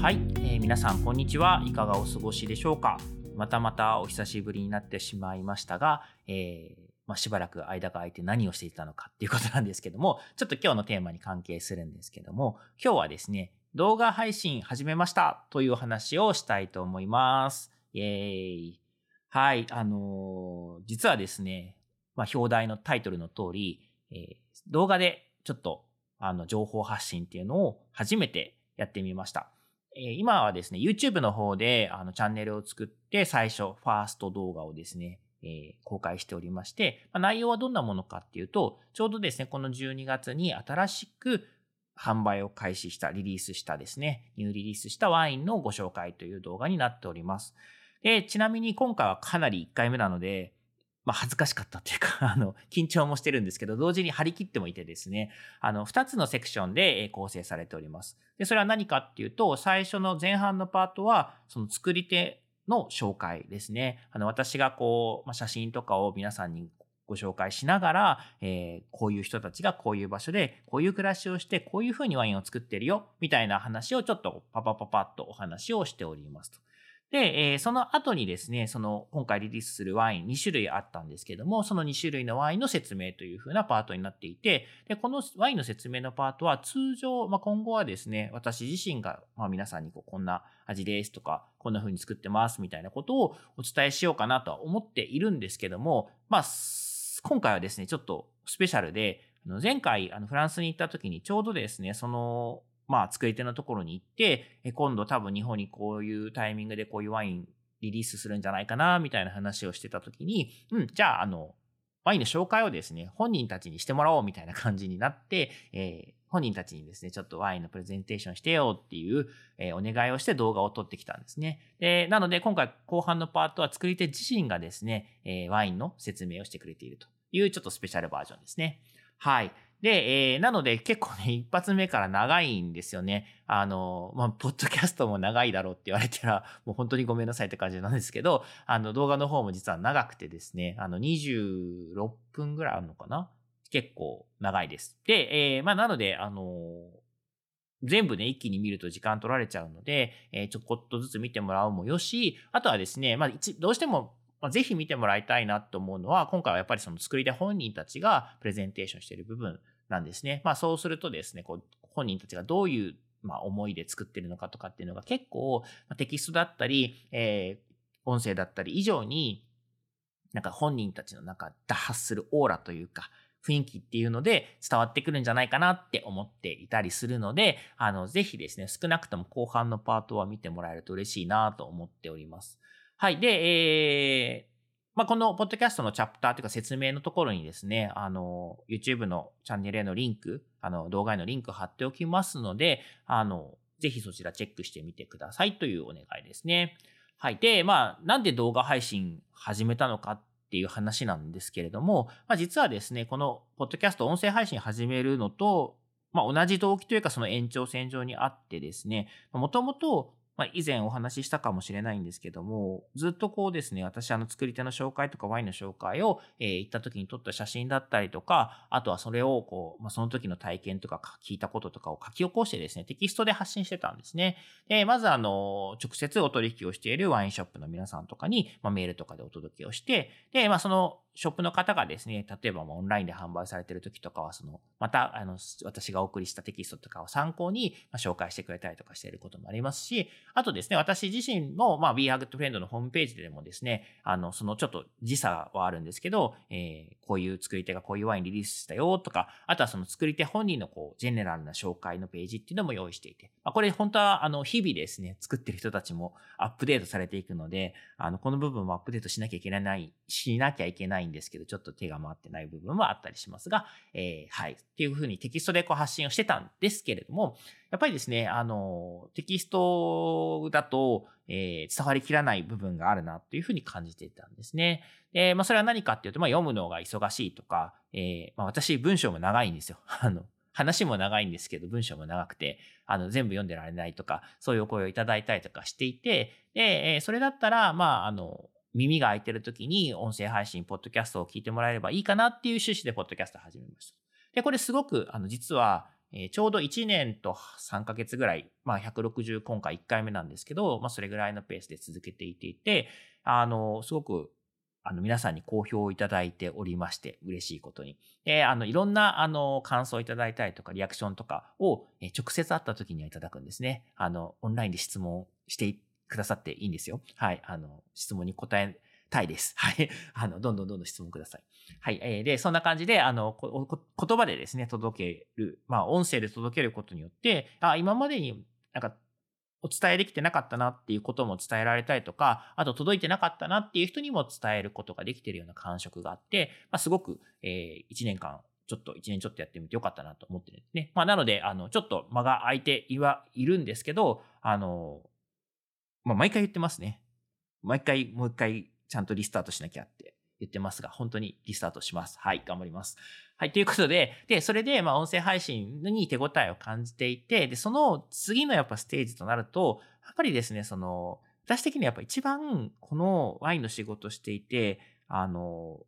はい、えー、皆さんこんにちは。いかがお過ごしでしょうか？またまたお久しぶりになってしまいましたが、えー、まあ、しばらく間が空いて何をしていたのかっていうことなんですけども、ちょっと今日のテーマに関係するんですけども、今日はですね、動画配信始めましたというお話をしたいと思います。イェーイ。はい、あのー、実はですね、まあ、表題のタイトルの通り、えー、動画でちょっとあの情報発信っていうのを初めてやってみました。え今はですね、YouTube の方であのチャンネルを作って最初、ファースト動画をですね、え公開しておりまして、ま、内容はどんなものかっていうと、ちょうどですね、この12月に新しく販売を開始した、リリースしたですね、ニューリリースしたワインのご紹介という動画になっております。で、ちなみに今回はかなり1回目なので、まあ、恥ずかしかったっていうか、あの、緊張もしてるんですけど、同時に張り切ってもいてですね、あの、2つのセクションで構成されております。で、それは何かっていうと、最初の前半のパートは、その作り手の紹介ですね。あの、私がこう、まあ、写真とかを皆さんにご紹介しながら、えー、こういう人たちがこういう場所で、こういう暮らしをして、こういうふうにワインを作ってるよ、みたいな話をちょっとパパパパッとお話をしておりますと。で、えー、その後にですね、その今回リリースするワイン2種類あったんですけども、その2種類のワインの説明という風なパートになっていて、で、このワインの説明のパートは通常、まあ、今後はですね、私自身が、まあ、皆さんにこうこんな味ですとか、こんな風に作ってますみたいなことをお伝えしようかなとは思っているんですけども、まあ、今回はですね、ちょっとスペシャルで、前回あのフランスに行った時にちょうどですね、そのまあ、作り手のところに行って、今度多分日本にこういうタイミングでこういうワインリリースするんじゃないかな、みたいな話をしてた時に、うん、じゃあ、あの、ワインの紹介をですね、本人たちにしてもらおうみたいな感じになって、えー、本人たちにですね、ちょっとワインのプレゼンテーションしてよっていう、えー、お願いをして動画を撮ってきたんですね。で、なので今回後半のパートは作り手自身がですね、えー、ワインの説明をしてくれているというちょっとスペシャルバージョンですね。はい。で、えー、なので結構ね、一発目から長いんですよね。あの、まあ、ポッドキャストも長いだろうって言われたら、もう本当にごめんなさいって感じなんですけど、あの、動画の方も実は長くてですね、あの、26分ぐらいあるのかな？結構長いです。で、えー、まあ、なので、あのー全部ね、一気に見ると時間取られちゃうので、えー、ちょこっとずつ見てもらうもよし、あとはですね、まあ、どうしてもまあ、ぜひ見てもらいたいなと思うのは、今回はやっぱりその作り手本人たちがプレゼンテーションしている部分なんですね。まあそうするとですね、こう本人たちがどういうまあ思いで作ってるのかとかっていうのが結構まあテキストだったり、えー、音声だったり以上に、なんか本人たちの中打発するオーラというか、雰囲気っていうので伝わってくるんじゃないかなって思っていたりするので、あの、ぜひですね、少なくとも後半のパートは見てもらえると嬉しいなと思っております。はい。で、えー、まあ、このポッドキャストのチャプターというか説明のところにですね、あの、YouTube のチャンネルへのリンク、あの、動画へのリンク貼っておきますので、あの、ぜひそちらチェックしてみてくださいというお願いですね。はい。で、まあ、なんで動画配信始めたのかっていう話なんですけれども、まあ、実はですね、このポッドキャスト音声配信始めるのと、まあ、同じ動機というかその延長線上にあってですね、もともとまあ、以前お話ししたかもしれないんですけども、ずっとこうですね、私あの作り手の紹介とかワインの紹介を、えー、行った時に撮った写真だったりとか、あとはそれをこう、まあ、その時の体験とか聞いたこととかを書き起こしてですね、テキストで発信してたんですね。で、まずあの、直接お取引をしているワインショップの皆さんとかに、まあ、メールとかでお届けをして、で、まあそのショップの方がですね、例えばオンラインで販売されている時とかは、その、また、あの、私がお送りしたテキストとかを参考に、ま紹介してくれたりとかしていることもありますし、あとですね、私自身も、まあ、Be a Good Friend のホームページでもですね、あの、そのちょっと時差はあるんですけど、えー、こういう作り手がこういうワインリリースしたよとか、あとはその作り手本人のこう、ジェネラルな紹介のページっていうのも用意していて、まあ、これ本当は、あの、日々ですね、作ってる人たちもアップデートされていくので、あの、この部分もアップデートしなきゃいけない、しなきゃいけないんですけど、ちょっと手が回ってない部分はあったりしますが、えー、はい。っていうふうにテキストでこう発信をしてたんですけれども、やっぱりですね、あの、テキストだと、えー、伝わりきらない部分があるなというふうに感じていたんですね。で、まあ、それは何かっていうと、まあ、読むのが忙しいとか、えー、まあ、私、文章も長いんですよ。あの、話も長いんですけど、文章も長くて、あの、全部読んでられないとか、そういうお声をいただいたりとかしていて、で、えそれだったら、まあ、あの、耳が開いてる時に音声配信、ポッドキャストを聞いてもらえればいいかなっていう趣旨でポッドキャスト始めました。で、これすごく、あの、実は、えー、ちょうど1年と3ヶ月ぐらい、まあ160今回1回目なんですけど、まあそれぐらいのペースで続けていていて、あの、すごく、あの、皆さんに好評をいただいておりまして、嬉しいことに。で、あの、いろんな、あの、感想をいただいたりとか、リアクションとかを、直接会った時にはいただくんですね。あの、オンラインで質問してくださっていいんですよ。はい。あの、質問に答えたいです。はい。あの、どんどんどんどん質問ください。はい。えー、で、そんな感じで、あの、言葉でですね、届ける、まあ、音声で届けることによって、あ、今までになんか、お伝えできてなかったなっていうことも伝えられたりとか、あと届いてなかったなっていう人にも伝えることができてるような感触があって、まあ、すごく、えー、1年間、ちょっと1年ちょっとやってみてよかったなと思ってるんですね。まあ、なので、あの、ちょっと間が空いていはいるんですけど、あの、まあ、毎回言ってますね。毎回、もう一回ちゃんとリスタートしなきゃって言ってますが、本当にリスタートします。はい、頑張ります。はい、ということで、で、それで、まあ、音声配信に手応えを感じていて、で、その次のやっぱステージとなると、やっぱりですね、その、私的にはやっぱ一番このワインの仕事していて、あの、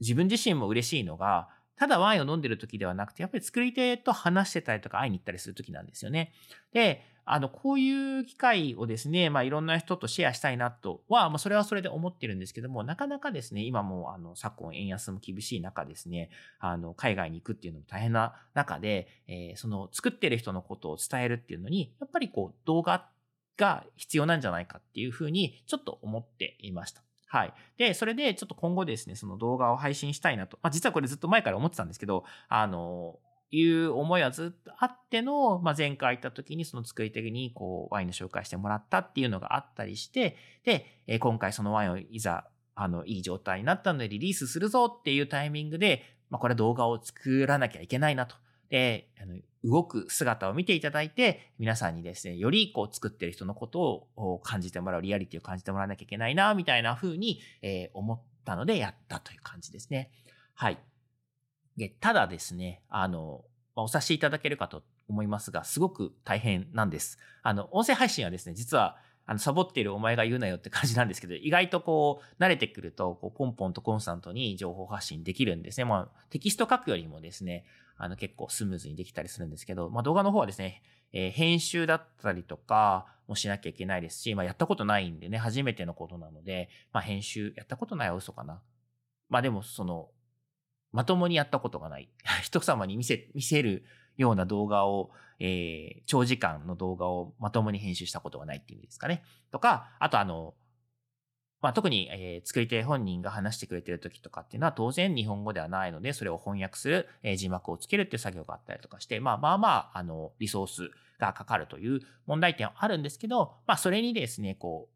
自分自身も嬉しいのが、ただワインを飲んでる時ではなくて、やっぱり作り手と話してたりとか会いに行ったりする時なんですよね。で、あの、こういう機会をですね、まあ、いろんな人とシェアしたいなとは、まあ、それはそれで思ってるんですけども、なかなかですね、今も、あの、昨今円安も厳しい中ですね、あの、海外に行くっていうのも大変な中で、えー、その、作ってる人のことを伝えるっていうのに、やっぱりこう、動画が必要なんじゃないかっていうふうに、ちょっと思っていました。はい。で、それでちょっと今後ですね、その動画を配信したいなと。まあ、実はこれずっと前から思ってたんですけど、あの、いう思いはずっとあっての、まあ、前回行った時にその作り手にこうワインの紹介してもらったっていうのがあったりして、で、え今回そのワインをいざ、あの、いい状態になったのでリリースするぞっていうタイミングで、まあ、これ動画を作らなきゃいけないなと。で、あの動く姿を見ていただいて、皆さんにですね、よりこう作ってる人のことを感じてもらう、リアリティを感じてもらわなきゃいけないな、みたいな風に、えー、思ったのでやったという感じですね。はい。で、ただですね、あの、まあ、お察しいただけるかと思いますが、すごく大変なんです。あの、音声配信はですね、実は、あの、サボっているお前が言うなよって感じなんですけど、意外とこう、慣れてくると、こう、ポンポンとコンスタントに情報発信できるんですね。まあ、テキスト書くよりもですね、あの、結構スムーズにできたりするんですけど、まあ、動画の方はですね、えー、編集だったりとかもしなきゃいけないですし、まあ、やったことないんでね、初めてのことなので、まあ、編集、やったことないは嘘かな。まあ、でも、その、まともにやったことがない。人様に見せ、見せるような動画を、えー、長時間の動画をまともに編集したことがないっていう意味ですかね。とか、あとあの、まあ、特に、えー、作り手本人が話してくれてる時とかっていうのは当然日本語ではないので、それを翻訳する、えー、字幕をつけるっていう作業があったりとかして、まあまあまあ、あの、リソースがかかるという問題点はあるんですけど、まあそれにですね、こう、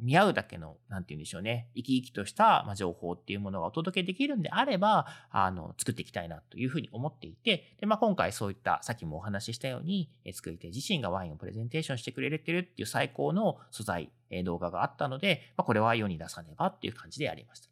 見合うだけの、なんて言うんでしょうね、生き生きとした、情報っていうものがお届けできるんであれば、あの、作っていきたいなというふうに思っていて、で、まあ、今回そういった、さっきもお話ししたように、作り手自身がワインをプレゼンテーションしてくれてるっていう最高の素材、動画があったので、まあ、これは世に出さねばっていう感じでやりました。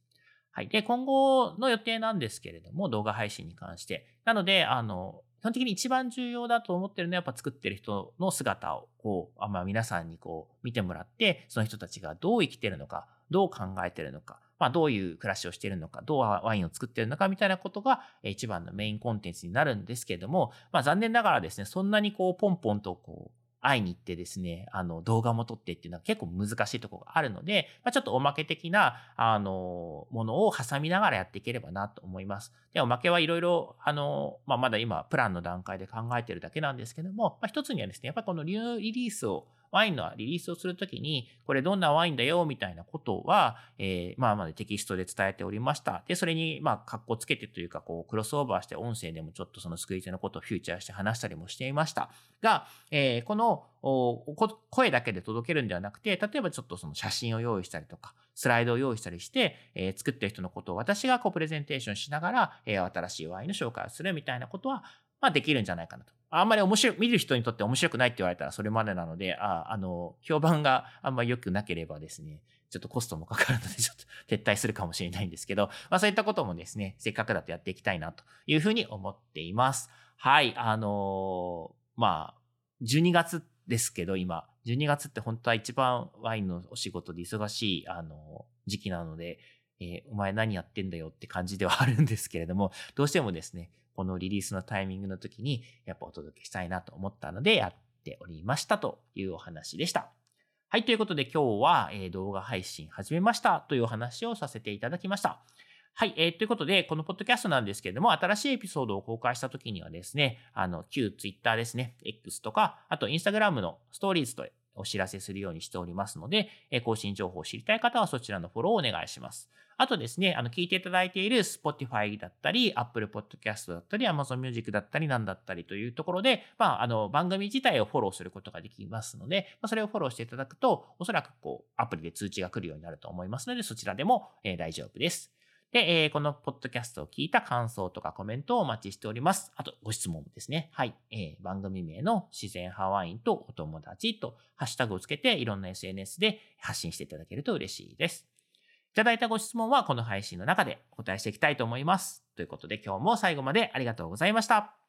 はい。で、今後の予定なんですけれども、動画配信に関して。なので、あの、基本的に一番重要だと思ってるのはやっぱ作ってる人の姿をこう、まあ、皆さんにこう見てもらって、その人たちがどう生きてるのか、どう考えてるのか、まあ、どういう暮らしをしてるのか、どうワインを作ってるのかみたいなことが一番のメインコンテンツになるんですけれども、まあ、残念ながらですね、そんなにこうポンポンとこう会いに行ってですね、あの、動画も撮ってっていうのは結構難しいところがあるので、まあ、ちょっとおまけ的な、あの、ものを挟みながらやっていければなと思います。で、おまけはいろいろ、あの、まあ、まだ今、プランの段階で考えてるだけなんですけども、まあ、一つにはですね、やっぱりこのニューリリースをワインのリリースをするときに、これどんなワインだよ、みたいなことは、えー、まあまあテキストで伝えておりました。で、それに、まあ、格好つけてというか、こう、クロスオーバーして音声でもちょっとその作り手のことをフューチャーして話したりもしていました。が、えー、この声だけで届けるんではなくて、例えばちょっとその写真を用意したりとか、スライドを用意したりして、えー、作ってる人のことを私がこうプレゼンテーションしながら、えー、新しいワインの紹介をするみたいなことは、まあできるんじゃないかなと。あんまり面白い、見る人にとって面白くないって言われたらそれまでなので、ああの、評判があんまり良くなければですね、ちょっとコストもかかるので、ちょっと撤退するかもしれないんですけど、まあそういったこともですね、せっかくだとやっていきたいなというふうに思っています。はい、あのー、まあ、12月ですけど、今、12月って本当は一番ワインのお仕事で忙しい、あの、時期なので、えー、お前何やってんだよって感じではあるんですけれども、どうしてもですね、このリリースのタイミングの時に、やっぱお届けしたいなと思ったので、やっておりましたというお話でした。はい、ということで今日は、えー、動画配信始めましたというお話をさせていただきました。はい、えー、ということで、このポッドキャストなんですけれども、新しいエピソードを公開した時にはですね、あの、旧 Twitter ですね、X とか、あと Instagram のストーリーズとお知らせするようにしておりますので、え更新情報を知りたい方はそちらのフォローをお願いします。あとですね、あの、聞いていただいている Spotify だったり、Apple Podcast だったり、Amazon Music だったり、なんだったりというところで、まあ、あの、番組自体をフォローすることができますので、ま、それをフォローしていただくと、おそらくこう、アプリで通知が来るようになると思いますので、そちらでも、え、大丈夫です。で、えー、このポッドキャストを聞いた感想とかコメントをお待ちしております。あと、ご質問ですね。はい。えー、番組名の自然ハワインとお友達とハッシュタグをつけていろんな SNS で発信していただけると嬉しいです。いただいたご質問はこの配信の中でお答えしていきたいと思います。ということで今日も最後までありがとうございました。